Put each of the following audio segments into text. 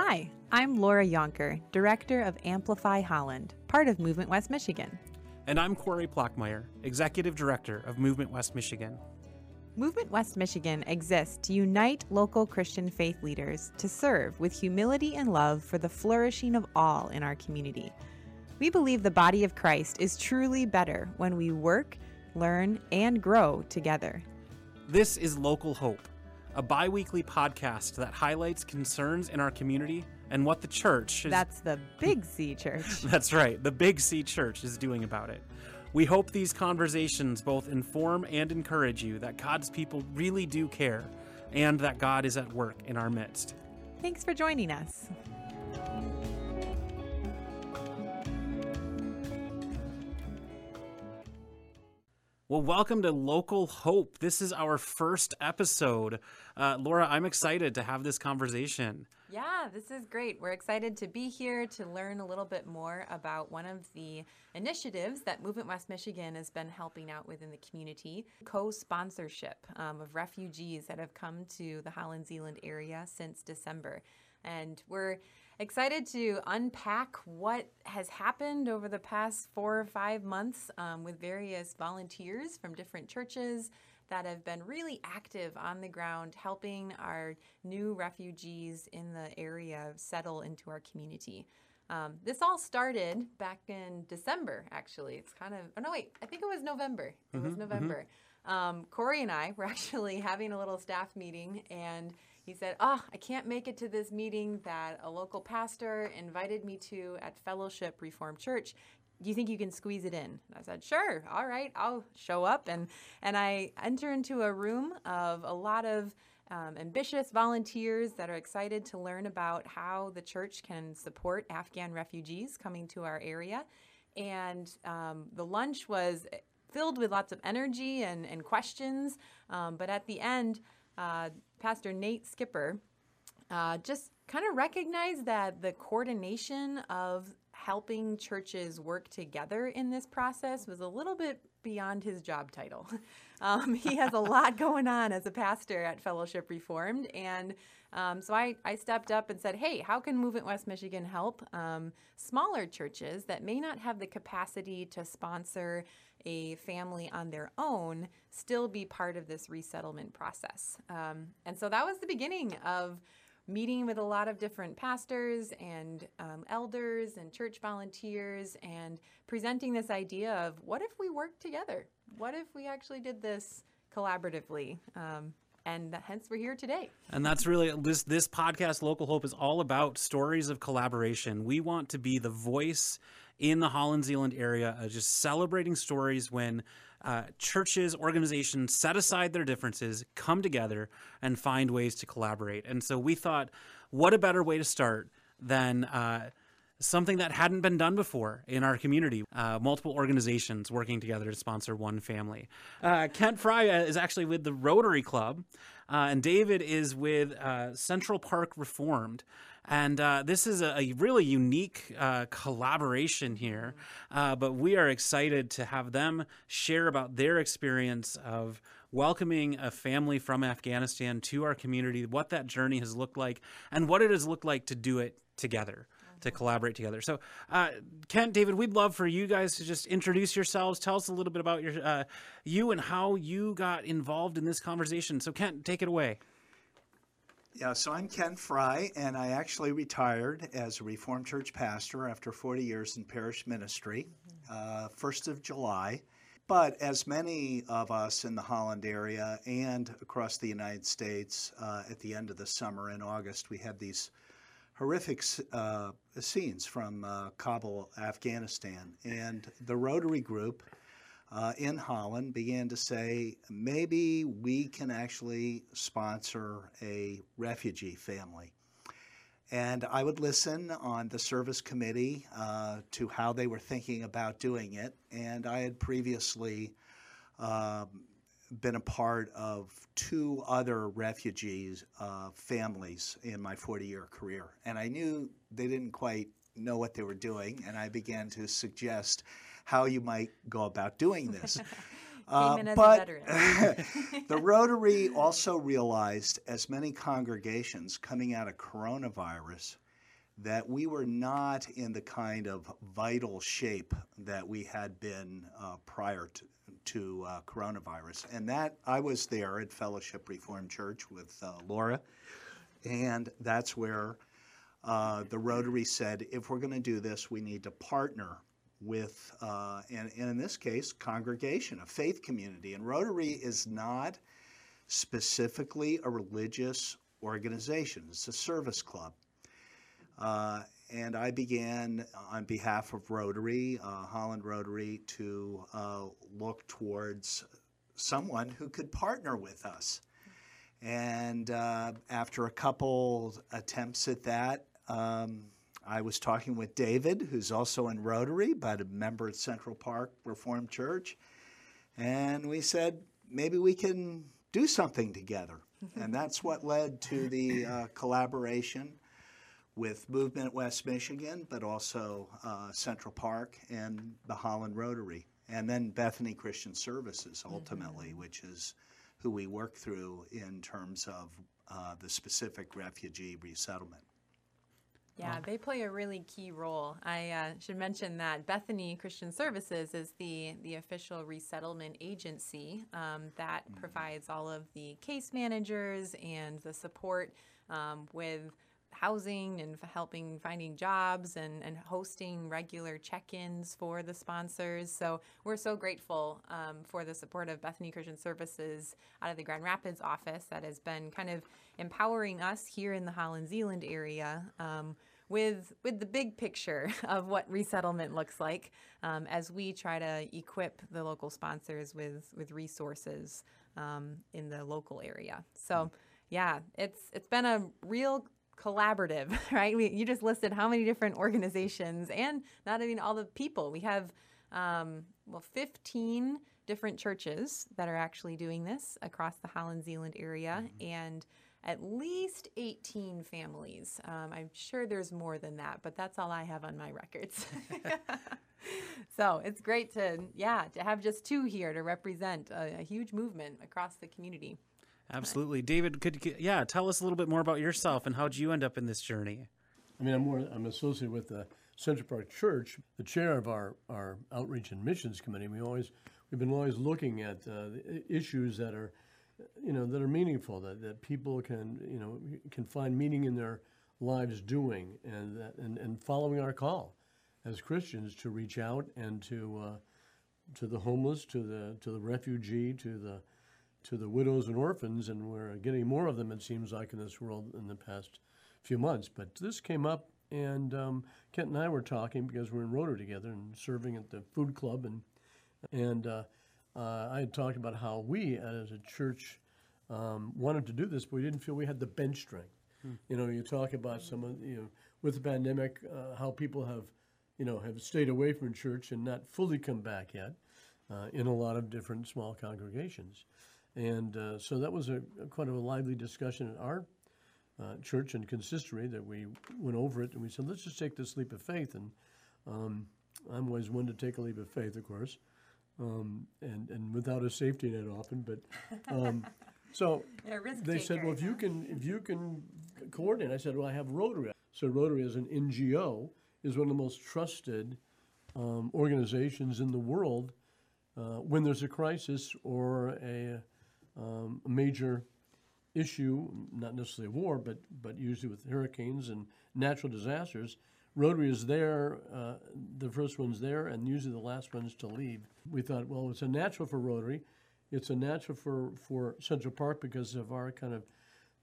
Hi, I'm Laura Yonker, Director of Amplify Holland, part of Movement West Michigan. And I'm Corey Plockmeyer, Executive Director of Movement West Michigan. Movement West Michigan exists to unite local Christian faith leaders to serve with humility and love for the flourishing of all in our community. We believe the body of Christ is truly better when we work, learn, and grow together. This is Local Hope a bi weekly podcast that highlights concerns in our community and what the church is. That's the Big C Church. That's right, the Big C Church is doing about it. We hope these conversations both inform and encourage you that God's people really do care and that God is at work in our midst. Thanks for joining us. Well, welcome to Local Hope. This is our first episode. Uh, Laura, I'm excited to have this conversation. Yeah, this is great. We're excited to be here to learn a little bit more about one of the initiatives that Movement West Michigan has been helping out with in the community co sponsorship um, of refugees that have come to the Holland Zeeland area since December. And we're excited to unpack what has happened over the past four or five months um, with various volunteers from different churches that have been really active on the ground helping our new refugees in the area settle into our community. Um, this all started back in December, actually. It's kind of, oh no, wait, I think it was November. It mm-hmm, was mm-hmm. November. Mm-hmm. Um, Corey and I were actually having a little staff meeting, and he said, Oh, I can't make it to this meeting that a local pastor invited me to at Fellowship Reformed Church. Do you think you can squeeze it in? I said, Sure, all right, I'll show up. And, and I enter into a room of a lot of um, ambitious volunteers that are excited to learn about how the church can support Afghan refugees coming to our area. And um, the lunch was filled with lots of energy and, and questions. Um, but at the end, uh, Pastor Nate Skipper uh, just kind of recognized that the coordination of helping churches work together in this process was a little bit beyond his job title. Um, he has a lot going on as a pastor at Fellowship Reformed. And um, so I, I stepped up and said, hey, how can Movement West Michigan help um, smaller churches that may not have the capacity to sponsor a family on their own still be part of this resettlement process. Um, and so that was the beginning of meeting with a lot of different pastors and um, elders and church volunteers and presenting this idea of what if we worked together? What if we actually did this collaboratively? Um, and hence we're here today. And that's really this this podcast Local Hope is all about stories of collaboration. We want to be the voice in the Holland Zeeland area, uh, just celebrating stories when uh, churches, organizations set aside their differences, come together, and find ways to collaborate. And so we thought, what a better way to start than uh, something that hadn't been done before in our community. Uh, multiple organizations working together to sponsor one family. Uh, Kent Fry uh, is actually with the Rotary Club, uh, and David is with uh, Central Park Reformed. And uh, this is a, a really unique uh, collaboration here. Uh, but we are excited to have them share about their experience of welcoming a family from Afghanistan to our community, what that journey has looked like, and what it has looked like to do it together to collaborate together. So, uh, Kent, David, we'd love for you guys to just introduce yourselves. Tell us a little bit about your uh, you and how you got involved in this conversation. So, Kent, take it away. Yeah, so I'm Kent Fry, and I actually retired as a Reformed Church pastor after 40 years in parish ministry, uh, 1st of July. But as many of us in the Holland area and across the United States, uh, at the end of the summer in August, we had these horrific uh, scenes from uh, Kabul, Afghanistan. And the Rotary Group uh, in Holland began to say maybe we can actually sponsor a refugee family. And I would listen on the service committee uh, to how they were thinking about doing it. And I had previously um, been a part of two other refugees uh, families in my 40 year career. And I knew they didn't quite know what they were doing. And I began to suggest how you might go about doing this. Uh, but the Rotary also realized, as many congregations coming out of coronavirus that we were not in the kind of vital shape that we had been uh, prior to, to uh, coronavirus. And that I was there at Fellowship Reformed Church with uh, Laura, and that's where uh, the Rotary said, if we're going to do this, we need to partner with, uh, and, and in this case, congregation, a faith community. And Rotary is not specifically a religious organization, it's a service club. Uh, and I began on behalf of Rotary, uh, Holland Rotary, to uh, look towards someone who could partner with us. And uh, after a couple attempts at that, um, I was talking with David, who's also in Rotary, but a member at Central Park Reformed Church. And we said, maybe we can do something together. and that's what led to the uh, collaboration with Movement West Michigan, but also uh, Central Park and the Holland Rotary. And then Bethany Christian Services, ultimately, which is who we work through in terms of uh, the specific refugee resettlement. Yeah, they play a really key role. I uh, should mention that Bethany Christian Services is the the official resettlement agency um, that provides all of the case managers and the support um, with housing and helping finding jobs and, and hosting regular check-ins for the sponsors. So we're so grateful um, for the support of Bethany Christian Services out of the Grand Rapids office that has been kind of empowering us here in the Holland Zeeland area. Um, with with the big picture of what resettlement looks like um, as we try to equip the local sponsors with with resources um, in the local area. So yeah, it's it's been a real collaborative, right? We, you just listed how many different organizations and not even all the people. We have um, well 15 different churches that are actually doing this across the Holland Zeeland area and at least 18 families. Um, I'm sure there's more than that, but that's all I have on my records. so it's great to, yeah, to have just two here to represent a, a huge movement across the community. Absolutely. David, could yeah, tell us a little bit more about yourself and how'd you end up in this journey? I mean, I'm more I'm associated with the Central Park Church, the chair of our, our outreach and missions committee. We always we've been always looking at uh, issues that are, you know, that are meaningful that, that people can you know can find meaning in their lives doing and that, and and following our call as Christians to reach out and to uh, to the homeless, to the to the refugee, to the to the widows and orphans, and we're getting more of them. It seems like in this world in the past few months. But this came up, and um, Kent and I were talking because we're in Rotary together and serving at the food club, and and uh, uh, I had talked about how we as a church um, wanted to do this, but we didn't feel we had the bench strength. You know, you talk about some of you know with the pandemic, uh, how people have you know have stayed away from church and not fully come back yet uh, in a lot of different small congregations. And uh, so that was a, a quite a lively discussion at our uh, church and consistory that we went over it and we said, let's just take this leap of faith. And um, I'm always one to take a leap of faith, of course, um, and, and without a safety net often. But um, so You're a risk they said, well, if you can, if you can coordinate, I said, well, I have Rotary. So Rotary as an NGO is one of the most trusted um, organizations in the world uh, when there's a crisis or a, um, a major issue, not necessarily a war, but but usually with hurricanes and natural disasters. Rotary is there, uh, the first one's there, and usually the last one's to leave. We thought, well, it's a natural for Rotary. It's a natural for, for Central Park because of our kind of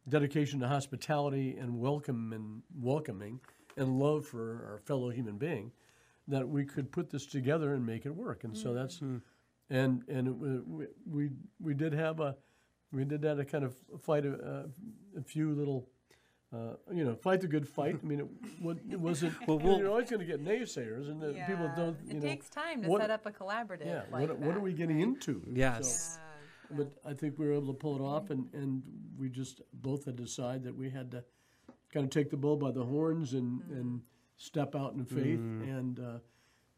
dedication to hospitality and welcome and welcoming and love for our fellow human being that we could put this together and make it work. And so that's and and it, we, we we did have a we did that a kind of fight a, a few little uh, you know fight the good fight. I mean, it, wa- it wasn't. Well, well, we'll- you're always going to get naysayers, and the people don't. You it know, takes time to what- set up a collaborative. Yeah. like what, what are we getting into? Yes. Yeah. But I think we were able to pull it off, and, and we just both had to decide that we had to kind of take the bull by the horns and, and step out in faith and uh,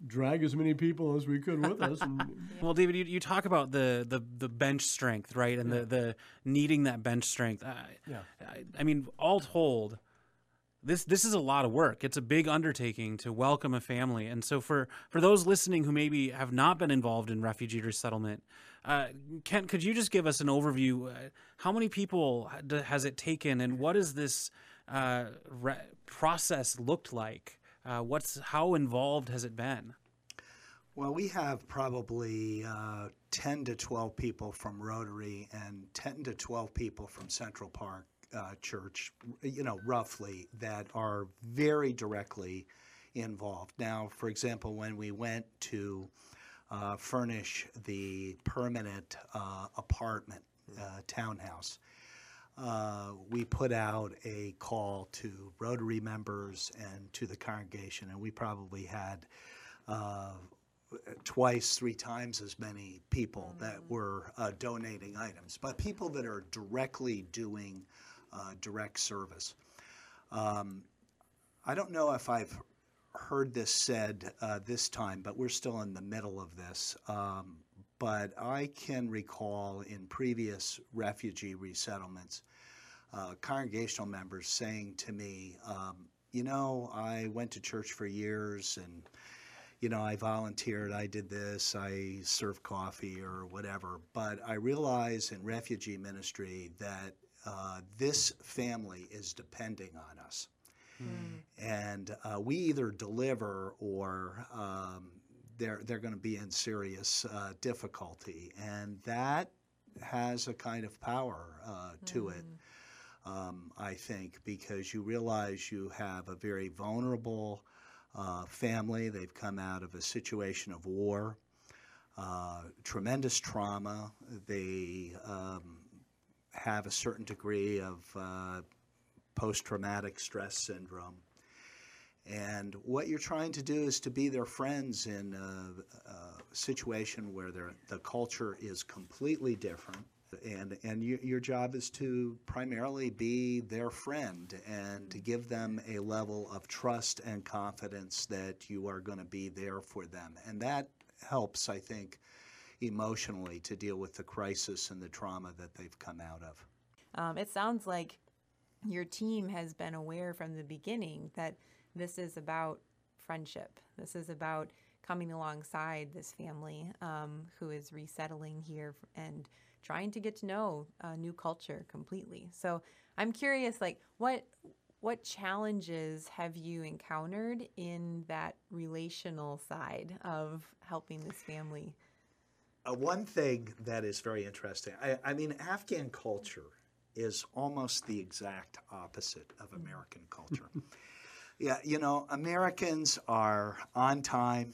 drag as many people as we could with us. And Well, David, you, you talk about the, the, the bench strength, right, and the, the needing that bench strength. I, Yeah. I, I mean, all told, this this is a lot of work. It's a big undertaking to welcome a family, and so for for those listening who maybe have not been involved in refugee resettlement, uh, Kent, could you just give us an overview? Uh, how many people has it taken, and what has this uh, re- process looked like? Uh, what's how involved has it been? Well, we have probably uh, 10 to 12 people from Rotary and 10 to 12 people from Central Park uh, Church, you know, roughly, that are very directly involved. Now, for example, when we went to uh, furnish the permanent uh, apartment, uh, townhouse, uh, we put out a call to Rotary members and to the congregation, and we probably had uh, twice, three times as many people that were uh, donating items, but people that are directly doing uh, direct service. Um, I don't know if I've heard this said uh, this time, but we're still in the middle of this. Um, but I can recall in previous refugee resettlements, uh, congregational members saying to me, um, you know, I went to church for years and you know, I volunteered, I did this, I served coffee or whatever. But I realize in refugee ministry that uh, this family is depending on us. And uh, we either deliver or um, they're, they're going to be in serious uh, difficulty. And that has a kind of power uh, to it. Um, I think, because you realize you have a very vulnerable uh, family. They've come out of a situation of war, uh, tremendous trauma. They um, have a certain degree of uh, post traumatic stress syndrome. And what you're trying to do is to be their friends in a, a situation where the culture is completely different. And, and you, your job is to primarily be their friend and to give them a level of trust and confidence that you are going to be there for them. And that helps, I think, emotionally to deal with the crisis and the trauma that they've come out of. Um, it sounds like your team has been aware from the beginning that this is about friendship. This is about coming alongside this family um, who is resettling here and trying to get to know a new culture completely. So I'm curious, like what what challenges have you encountered in that relational side of helping this family? Uh, one thing that is very interesting, I, I mean, Afghan culture is almost the exact opposite of American culture. yeah, you know, Americans are on time.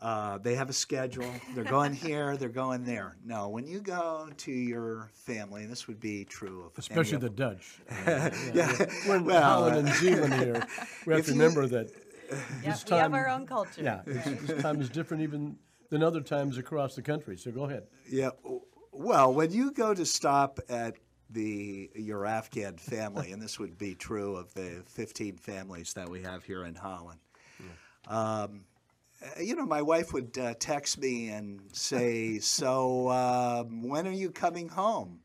Uh, they have a schedule. They're going here. They're going there. No, when you go to your family, and this would be true of any especially of- the Dutch. yeah, We're well, Holland uh, and Zeeland here. We have if to you- remember that Yep, this we have our own culture. yeah, this, this time is different even than other times across the country. So go ahead. Yeah. Well, when you go to stop at the your Afghan family, and this would be true of the 15 families that we have here in Holland. Um, uh, you know, my wife would uh, text me and say, "So, um, when are you coming home?"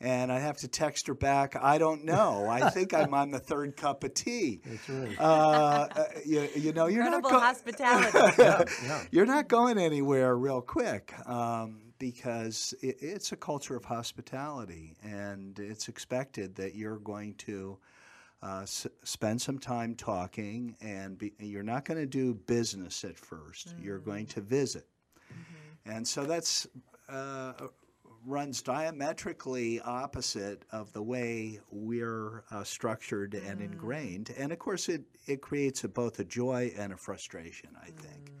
And I have to text her back, "I don't know. I think I'm on the third cup of tea." That's right. Uh, uh, you, you know, you're Incredible not go- hospitality. yeah. you're not going anywhere real quick um, because it, it's a culture of hospitality, and it's expected that you're going to uh, s- spend some time talking, and be, you're not going to do business at 1st you You're going to visit, and so that's. Uh, runs diametrically opposite of the way we're uh, structured and ingrained. And of course it, it creates a, both a joy and a frustration i think.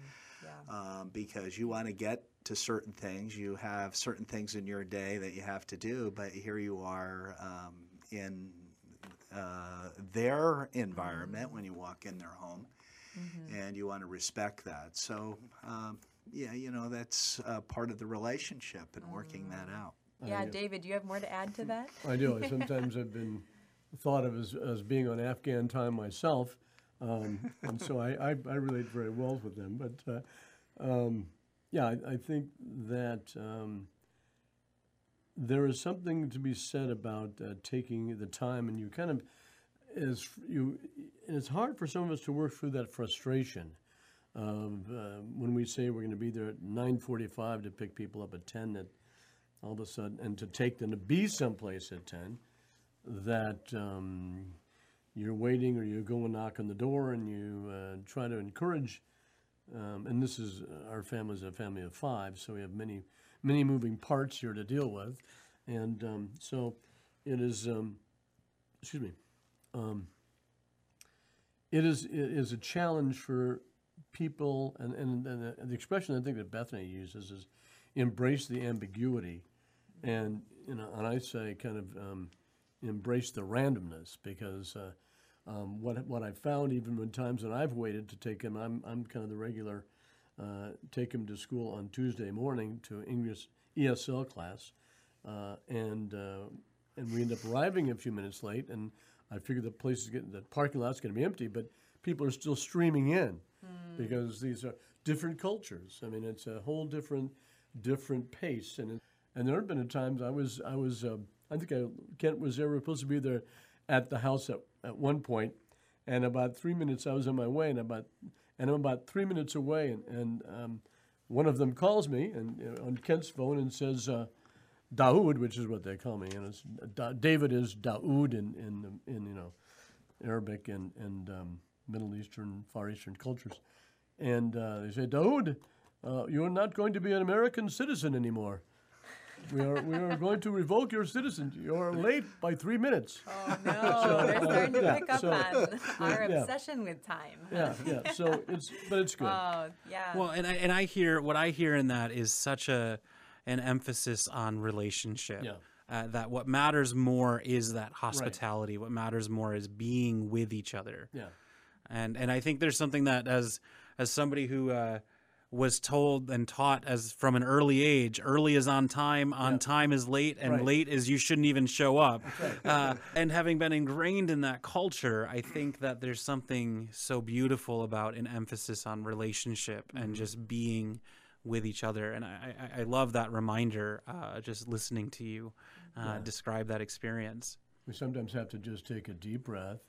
Um, because you want to get to certain things. You have certain things in your day that you have to do, but here you are um, in uh, their environment when you walk in their home, and you want to respect that. So, um, yeah, you know, that's uh, part of the relationship and working that out. yeah, David, do you have more to add to that? I do. Sometimes I've been thought of as, as being on Afghan time myself, um, and so I, I, I relate very well with them. But uh, um, yeah, I, I think that um, there is something to be said about uh, taking the time, and you kind of is you, and it's hard for some of us to work through that frustration of uh, when we say we're going to be there at 9:45 to pick people up at 10. That all of a sudden, and to take them to be someplace at 10, that um, you're waiting or you go and knock on the door and you uh, try to encourage. Um, and this is uh, our family is a family of five, so we have many, many moving parts here to deal with, and um, so it is. Um, excuse me. Um, it is it is a challenge for people, and, and, and the, expression I think that Bethany uses is embrace the ambiguity, and you know, and I say kind of um, embrace the randomness because uh, um, what what I've found even when times when I've waited to take him, I'm I'm kind of the regular, uh, take him to school on Tuesday morning to English ESL class, uh, and uh, and we end up arriving a few minutes late, and I figure the place is getting the parking lot's going to be empty, but people are still streaming in because these are different cultures. I mean, it's a whole different different pace, and it, and there have been times I was I was uh, I think I, Kent was there. We were supposed to be there at the house at, at one point, and about three minutes I was on my way, and about and I'm about three minutes away, and, and um, one of them calls me and on Kent's phone and says. Uh, Daoud, which is what they call me, and it's, da- David is Daoud in, in, in you know Arabic and, and um, Middle Eastern, Far Eastern cultures. And uh, they say, Daoud, uh, you're not going to be an American citizen anymore. We are, we are going to revoke your citizenship. You're late by three minutes. Oh no, they're starting to yeah, pick up so- on our yeah. obsession with time. Yeah, yeah. So it's, but it's good. Oh yeah. Well, and I, and I hear what I hear in that is such a an emphasis on relationship. Yeah. Uh, that what matters more is that hospitality. What matters more is being with each other. yeah. And and I think there's something that as as somebody who uh, was told and taught as from an early age, early is on time, on time is late, and Right. late is you shouldn't even show up. Uh, and having been ingrained in that culture, I think that there's something so beautiful about an emphasis on relationship and just being with each other. And I, I, I love that reminder, uh, just listening to you uh, describe that experience. We sometimes have to just take a deep breath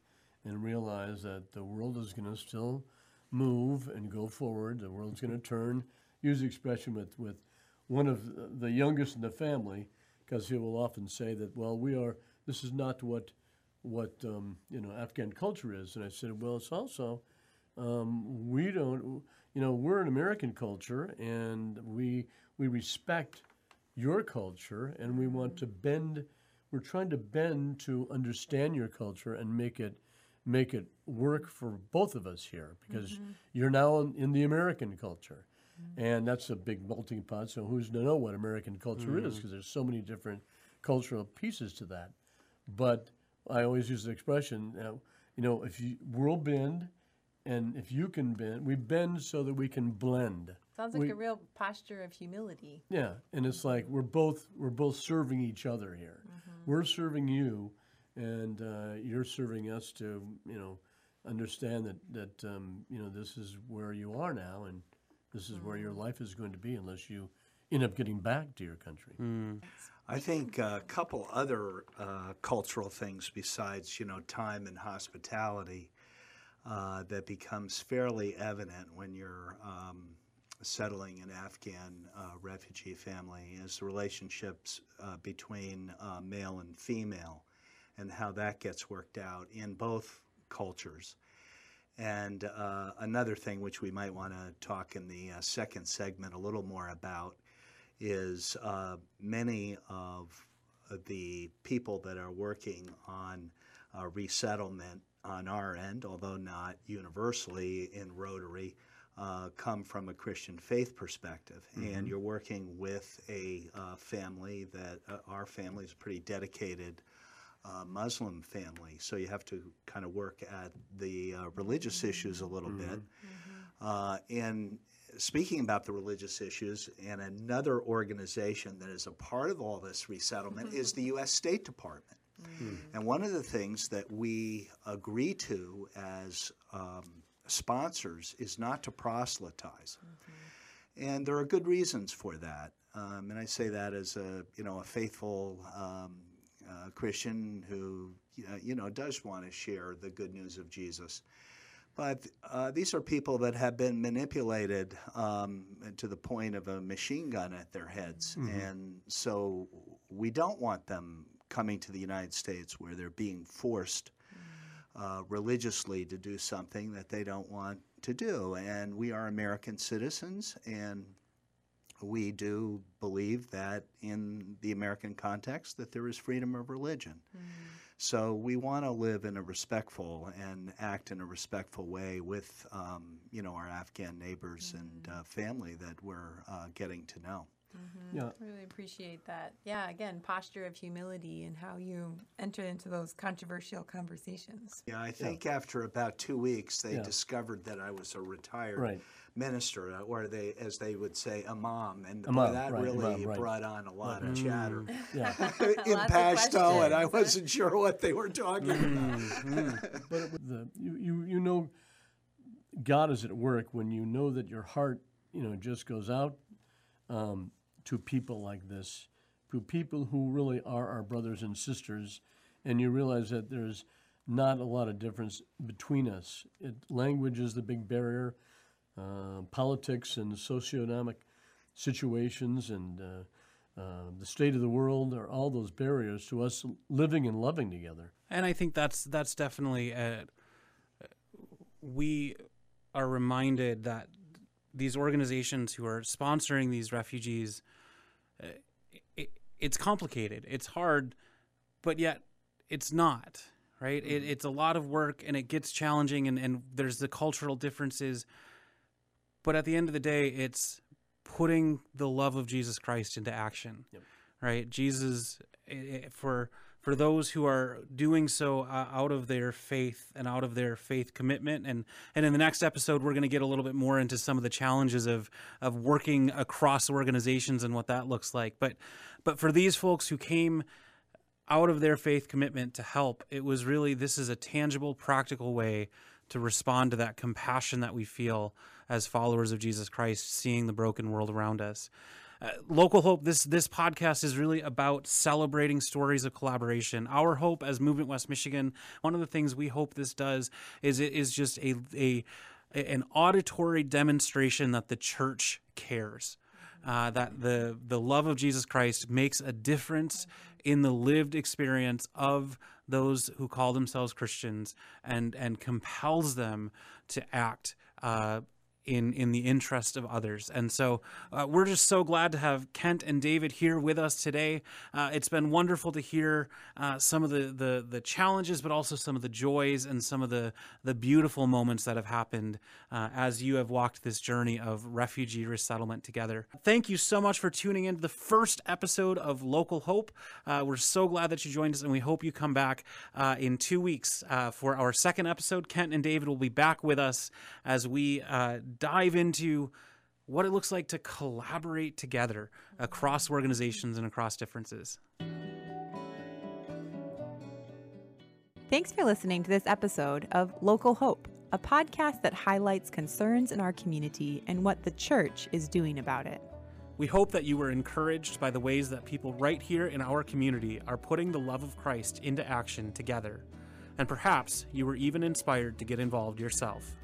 and realize that the world is going to still move and go forward. The world's going to turn. Use the expression with, with one of the youngest in the family, because he will often say that, well, we are, this is not what, what um, you know, Afghan culture is. And I said, well, it's also, um, we don't, you know, we're an American culture and we, we respect your culture and we want to bend we're trying to bend to understand your culture and make it make it work for both of us here because mm-hmm. you're now in, in the American culture. Mm-hmm. And that's a big melting pot so who's to know what American culture is mm. because there's so many different cultural pieces to that. But I always use the expression uh, you know if you we'll bend and if you can bend we bend so that we can blend. Sounds like we- a real posture of humility. yeah, and it's like we're both we're both serving each other here. Mm-hmm. We're serving you, and uh, you're serving us to you know understand that that um, you know this is where you are now, and this is where your life is going to be unless you end up getting back to your country. I think a couple other uh, cultural things besides, you know, time and hospitality uh, that becomes fairly evident when you're um, settling an Afghan uh, refugee family is the relationships uh, between uh, male and female and how that gets worked out in both cultures. And uh, another thing which we might want to talk in the uh, second segment a little more about is uh, many of the people that are working on uh, resettlement on our end, although not universally in Rotary, uh, come from a Christian faith perspective. And you're working with a uh, family that uh, our family is pretty dedicated uh, Muslim family, so you have to kind of work at the uh, religious issues a little bit. Uh, and speaking about the religious issues, and another organization that is a part of all this resettlement is the U.S. State Department. And one of the things that we agree to as um, sponsors is not to proselytize. And there are good reasons for that. Um, and I say that as a, you know, a faithful um, uh, Christian who uh, you know does want to share the good news of Jesus. But uh, these are people that have been manipulated um, to the point of a machine gun at their heads, and so we don't want them coming to the United States where they're being forced uh, religiously to do something that they don't want to do. And we are American citizens, and we do believe that in the American context that there is freedom of religion. So we want to live in a respectful and act in a respectful way with, um, you know, our Afghan neighbors and uh, family that we're uh, getting to know. Yeah, Really appreciate that. Yeah, again, posture of humility and how you enter into those controversial conversations. Yeah, I think after about two weeks, they Yeah. discovered that I was a retired Right. Minister, uh, or they, as they would say, imam, and boy, that right, really imam, right. brought on a lot of chatter yeah. in Pashto, and I wasn't sure what they were talking about. but it, the, you, you you know God is at work when you know that your heart you know just goes out um, to people like this, to people who really are our brothers and sisters, and you realize that there's not a lot of difference between us. It, language is the big barrier, uh, politics and socioeconomic situations and uh, uh, the state of the world are all those barriers to us living and loving together. And I think that's that's definitely uh we are reminded that these organizations who are sponsoring these refugees, uh, it, it's complicated, it's hard, but yet it's not right. It, it's a lot of work and it gets challenging, and, and there's the cultural differences. But at the end of the day, it's putting the love of Jesus Christ into action, right? Jesus, for for those who are doing so uh, out of their faith and out of their faith commitment, and and in the next episode, we're going to get a little bit more into some of the challenges of of working across organizations and what that looks like. But but for these folks who came out of their faith commitment to help, it was really this is a tangible, practical way to respond to that compassion that we feel as followers of Jesus Christ, seeing the broken world around us. Uh, local hope this this podcast is really about celebrating stories of collaboration our hope as movement west michigan one of the things we hope this does is it is just a, a an auditory demonstration that the church cares uh, that the the love of Jesus Christ makes a difference in the lived experience of those who call themselves Christians and and compels them to act uh, in in the interest of others. And so uh, we're just so glad to have Kent and David here with us today. Uh, it's been wonderful to hear uh, some of the, the the challenges, but also some of the joys and some of the the beautiful moments that have happened uh, as you have walked this journey of refugee resettlement together. Thank you so much for tuning in to the first episode of Local Hope. Uh, we're so glad that you joined us, and we hope you come back in two weeks for our second episode. Kent and David will be back with us as we uh, dive into what it looks like to collaborate together across organizations and across differences. Thanks for listening to this episode of Local Hope, a podcast that highlights concerns in our community and what the church is doing about it. We hope that you were encouraged by the ways that people right here in our community are putting the love of Christ into action together. And perhaps you were even inspired to get involved yourself.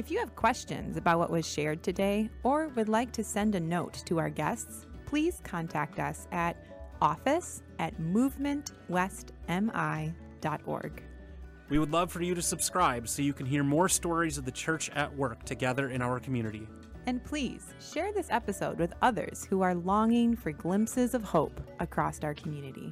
If you have questions about what was shared today or would like to send a note to our guests, please contact us at office at movementwestmi.org. We would love for you to subscribe so you can hear more stories of the church at work together in our community. And please share this episode with others who are longing for glimpses of hope across our community.